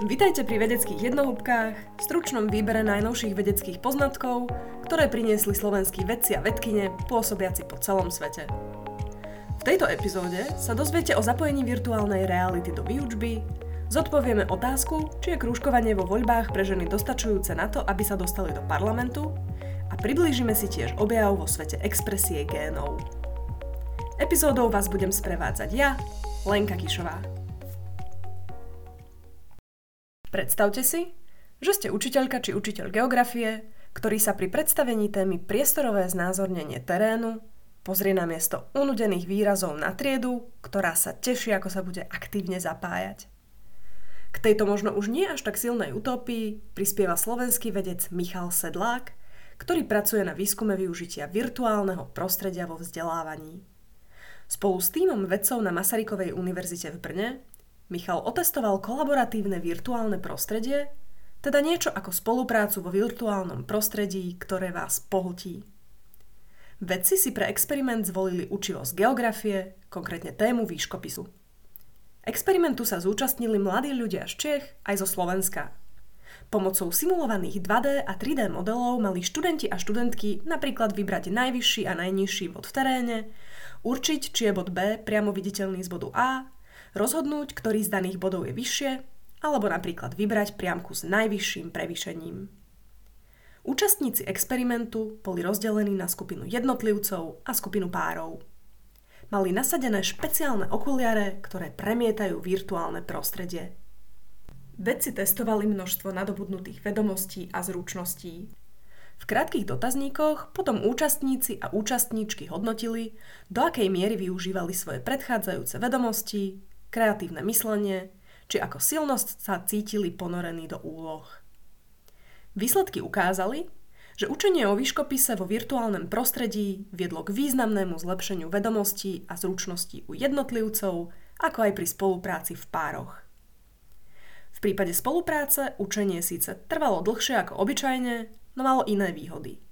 Vitajte pri vedeckých jednohúbkách, stručnom výbere najnovších vedeckých poznatkov, ktoré priniesli slovenskí vedci a vedkine pôsobiaci po celom svete. V tejto epizóde sa dozviete o zapojení virtuálnej reality do výučby, zodpovieme otázku, či je krúžkovanie vo voľbách pre ženy dostačujúce na to, aby sa dostali do parlamentu a priblížime si tiež objav vo svete expresie génov. Epizódou vás budem sprevádzať ja, Lenka Kišová. Predstavte si, že ste učiteľka či učiteľ geografie, ktorý sa pri predstavení témy priestorové znázornenie terénu pozrie na miesto unudených výrazov na triedu, ktorá sa teší, ako sa bude aktívne zapájať. K tejto možno už nie až tak silnej utopii prispieva slovenský vedec Michal Sedlák, ktorý pracuje na výskume využitia virtuálneho prostredia vo vzdelávaní. Spolu s týmom vedcov na Masarykovej univerzite v Brne Michal otestoval kolaboratívne virtuálne prostredie, teda niečo ako spoluprácu vo virtuálnom prostredí, ktoré vás pohltí. Vedci si pre experiment zvolili učivo z geografie, konkrétne tému výškopisu. Experimentu sa zúčastnili mladí ľudia z Čech aj zo Slovenska. Pomocou simulovaných 2D a 3D modelov mali študenti a študentky napríklad vybrať najvyšší a najnižší bod v teréne, určiť, či je bod B priamo viditeľný z bodu A rozhodnúť, ktorý z daných bodov je vyššie, alebo napríklad vybrať priamku s najvyšším prevýšením. Účastníci experimentu boli rozdelení na skupinu jednotlivcov a skupinu párov. Mali nasadené špeciálne okuliare, ktoré premietajú virtuálne prostredie. Vedci testovali množstvo nadobudnutých vedomostí a zručností. V krátkých dotazníkoch potom účastníci a účastníčky hodnotili, do akej miery využívali svoje predchádzajúce vedomosti, kreatívne myslenie, či ako silnosť sa cítili ponorení do úloh. Výsledky ukázali, že učenie o výškopise vo virtuálnom prostredí viedlo k významnému zlepšeniu vedomostí a zručností u jednotlivcov, ako aj pri spolupráci v pároch. V prípade spolupráce učenie síce trvalo dlhšie ako obyčajne, no malo iné výhody.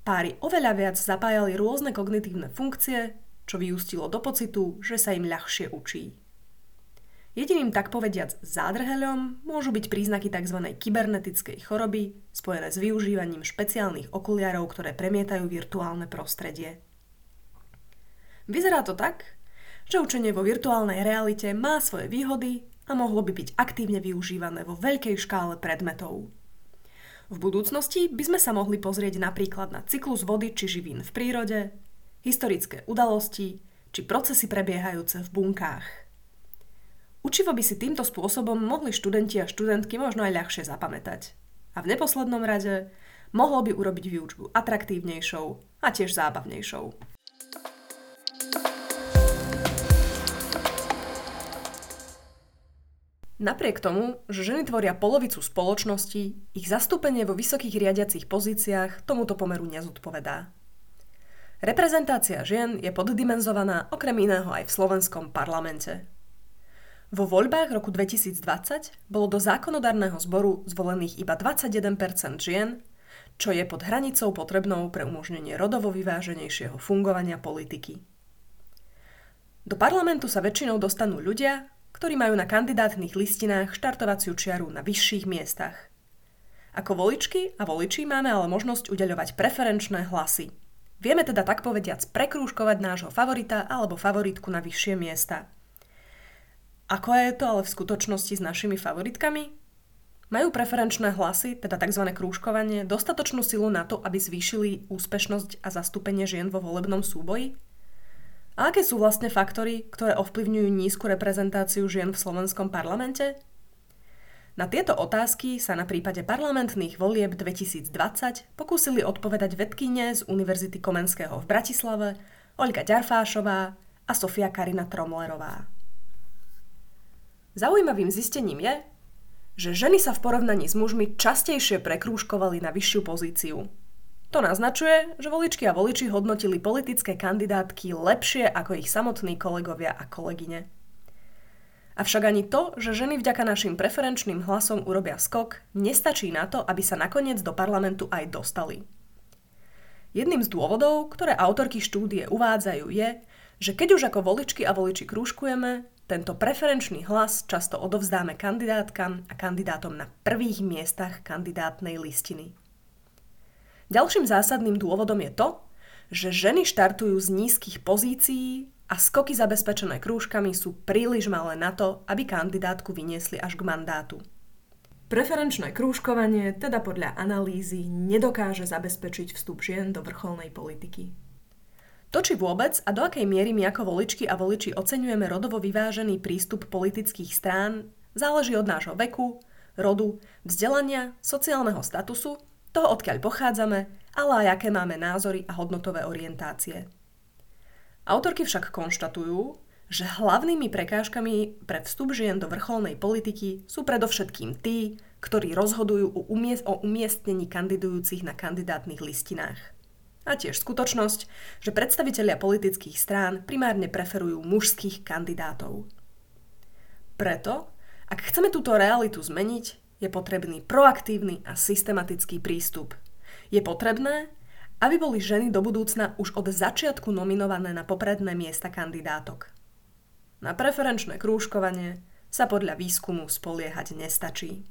Páry oveľa viac zapájali rôzne kognitívne funkcie, čo vyústilo do pocitu, že sa im ľahšie učí. Jediným tak povediac zádrheľom môžu byť príznaky tzv. kybernetickej choroby spojené s využívaním špeciálnych okuliarov, ktoré premietajú virtuálne prostredie. Vyzerá to tak, že učenie vo virtuálnej realite má svoje výhody a mohlo by byť aktívne využívané vo veľkej škále predmetov. V budúcnosti by sme sa mohli pozrieť napríklad na cyklus vody či živín v prírode, historické udalosti či procesy prebiehajúce v bunkách. Učivo by si týmto spôsobom mohli študenti a študentky možno aj ľahšie zapamätať. A v neposlednom rade mohlo by urobiť výučbu atraktívnejšou a tiež zábavnejšou. Napriek tomu, že ženy tvoria polovicu spoločnosti, ich zastúpenie vo vysokých riadiacich pozíciách tomuto pomeru nezodpovedá. Reprezentácia žien je poddimenzovaná okrem iného aj v slovenskom parlamente. Vo voľbách roku 2020 bolo do zákonodárneho zboru zvolených iba 21% žien, čo je pod hranicou potrebnou pre umožnenie rodovo vyváženejšieho fungovania politiky. Do parlamentu sa väčšinou dostanú ľudia, ktorí majú na kandidátnych listinách štartovaciu čiaru na vyšších miestach. Ako voličky a voliči máme ale možnosť udeľovať preferenčné hlasy. Vieme teda tak povediac prekrúžkovať nášho favorita alebo favoritku na vyššie miesta – ako je to ale v skutočnosti s našimi favoritkami? Majú preferenčné hlasy, teda tzv. krúžkovanie, dostatočnú silu na to, aby zvýšili úspešnosť a zastúpenie žien vo volebnom súboji? A aké sú vlastne faktory, ktoré ovplyvňujú nízku reprezentáciu žien v slovenskom parlamente? Na tieto otázky sa na prípade parlamentných volieb 2020 pokúsili odpovedať vedkyne z Univerzity Komenského v Bratislave, Olga Ďarfášová a Sofia Karina Tromlerová. Zaujímavým zistením je, že ženy sa v porovnaní s mužmi častejšie prekrúžkovali na vyššiu pozíciu. To naznačuje, že voličky a voliči hodnotili politické kandidátky lepšie ako ich samotní kolegovia a kolegyne. Avšak ani to, že ženy vďaka našim preferenčným hlasom urobia skok, nestačí na to, aby sa nakoniec do parlamentu aj dostali. Jedným z dôvodov, ktoré autorky štúdie uvádzajú, je, že keď už ako voličky a voliči krúžkujeme, Tento preferenčný hlas často odovzdáme kandidátkam a kandidátom na prvých miestach kandidátnej listiny. Ďalším zásadným dôvodom je to, že ženy štartujú z nízkych pozícií a skoky zabezpečené krúžkami sú príliš malé na to, aby kandidátku vyniesli až k mandátu. Preferenčné krúžkovanie teda podľa analýzy nedokáže zabezpečiť vstup žien do vrcholnej politiky. To, či vôbec a do akej miery my ako voličky a voliči oceňujeme rodovo vyvážený prístup politických strán, záleží od nášho veku, rodu, vzdelania, sociálneho statusu, toho odkiaľ pochádzame, ale aj aké máme názory a hodnotové orientácie. Autorky však konštatujú, že hlavnými prekážkami pre vstup žien do vrcholnej politiky sú predovšetkým tí, ktorí rozhodujú o, umiest- o umiestnení kandidujúcich na kandidátnych listinách a tiež skutočnosť, že predstavitelia politických strán primárne preferujú mužských kandidátov. Preto, ak chceme túto realitu zmeniť, je potrebný proaktívny a systematický prístup. Je potrebné, aby boli ženy do budúcna už od začiatku nominované na popredné miesta kandidátok. Na preferenčné krúžkovanie sa podľa výskumu spoliehať nestačí.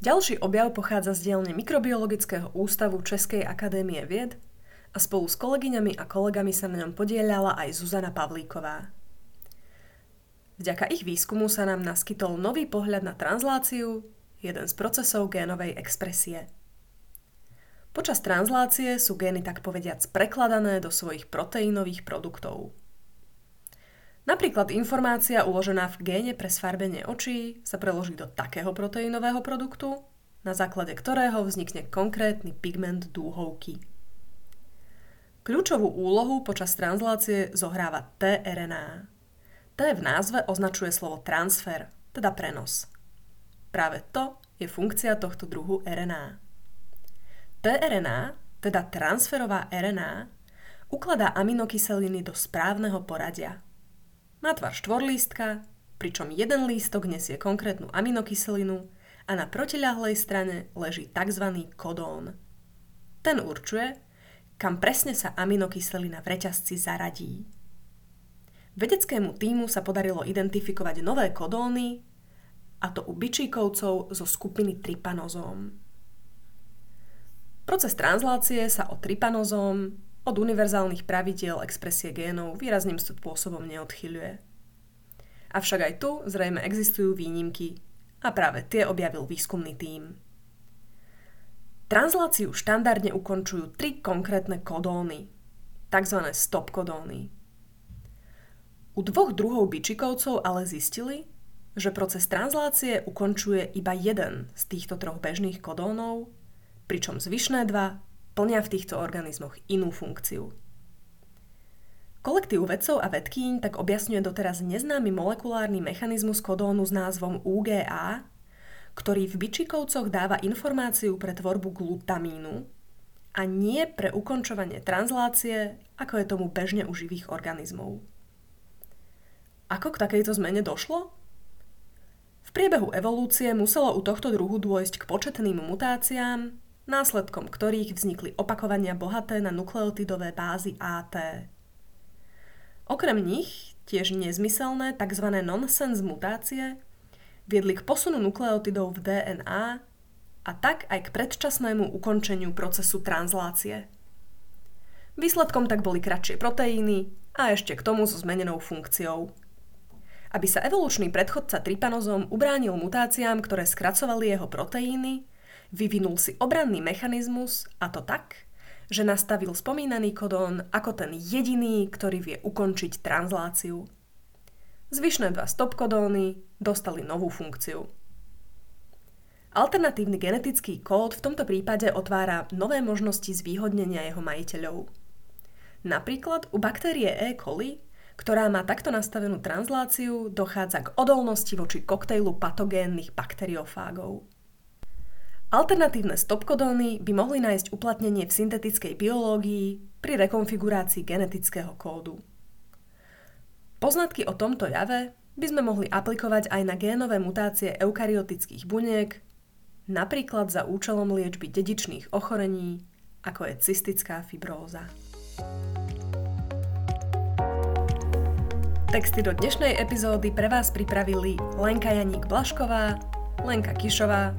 Ďalší objav pochádza z dielne Mikrobiologického ústavu Českej akadémie vied a spolu s kolegyňami a kolegami sa na ňom podielala aj Zuzana Pavlíková. Vďaka ich výskumu sa nám naskytol nový pohľad na transláciu, jeden z procesov génovej expresie. Počas translácie sú gény tak povediac prekladané do svojich proteínových produktov. Napríklad informácia uložená v géne pre sfarbenie očí sa preloží do takého proteínového produktu, na základe ktorého vznikne konkrétny pigment dúhovky. Kľúčovú úlohu počas translácie zohráva tRNA. T v názve označuje slovo transfer, teda prenos. Práve to je funkcia tohto druhu RNA. tRNA, teda transferová RNA, ukladá aminokyseliny do správneho poradia – má tvar štvorlístka, pričom jeden lístok nesie konkrétnu aminokyselinu a na protiľahlej strane leží tzv. kodón. Ten určuje, kam presne sa aminokyselina v reťazci zaradí. Vedeckému týmu sa podarilo identifikovať nové kodóny, a to u byčíkovcov zo skupiny trypanozóm. Proces translácie sa od trypanozóm od univerzálnych pravidiel expresie génov výrazným spôsobom neodchyľuje. Avšak aj tu zrejme existujú výnimky a práve tie objavil výskumný tím. Transláciu štandardne ukončujú tri konkrétne kodóny, tzv. stop kodóny. U dvoch druhov byčikovcov ale zistili, že proces translácie ukončuje iba jeden z týchto troch bežných kodónov, pričom zvyšné dva plnia v týchto organizmoch inú funkciu. Kolektív vedcov a vedkýň tak objasňuje doteraz neznámy molekulárny mechanizmus kodónu s názvom UGA, ktorý v byčikovcoch dáva informáciu pre tvorbu glutamínu a nie pre ukončovanie translácie, ako je tomu bežne u živých organizmov. Ako k takejto zmene došlo? V priebehu evolúcie muselo u tohto druhu dôjsť k početným mutáciám, následkom ktorých vznikli opakovania bohaté na nukleotidové bázy AT. Okrem nich tiež nezmyselné tzv. nonsense mutácie viedli k posunu nukleotidov v DNA a tak aj k predčasnému ukončeniu procesu translácie. Výsledkom tak boli kratšie proteíny a ešte k tomu so zmenenou funkciou. Aby sa evolučný predchodca trypanozom ubránil mutáciám, ktoré skracovali jeho proteíny, Vyvinul si obranný mechanizmus a to tak, že nastavil spomínaný kodón ako ten jediný, ktorý vie ukončiť transláciu. Zvyšné dva stop kodóny dostali novú funkciu. Alternatívny genetický kód v tomto prípade otvára nové možnosti zvýhodnenia jeho majiteľov. Napríklad u baktérie E. coli, ktorá má takto nastavenú transláciu, dochádza k odolnosti voči koktejlu patogénnych bakteriofágov. Alternatívne stopkodóny by mohli nájsť uplatnenie v syntetickej biológii pri rekonfigurácii genetického kódu. Poznatky o tomto jave by sme mohli aplikovať aj na génové mutácie eukaryotických buniek, napríklad za účelom liečby dedičných ochorení, ako je cystická fibróza. Texty do dnešnej epizódy pre vás pripravili Lenka Janík Blašková, Lenka Kišová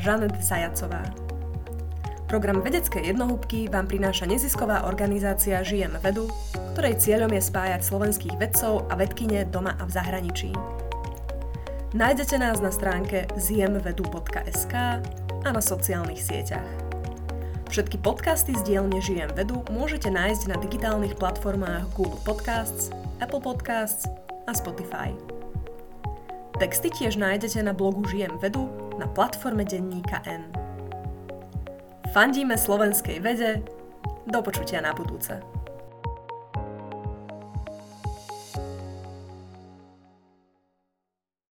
Žanet Zajacová. Program Vedecké jednohúbky vám prináša nezisková organizácia Žijem vedu, ktorej cieľom je spájať slovenských vedcov a vedkyne doma a v zahraničí. Nájdete nás na stránke zjemvedu.sk a na sociálnych sieťach. Všetky podcasty z dielne Žijem vedu môžete nájsť na digitálnych platformách Google Podcasts, Apple Podcasts a Spotify. Texty tiež nájdete na blogu Žijem vedu na platforme denníka N. Fandíme slovenskej vede, do počutia na budúce.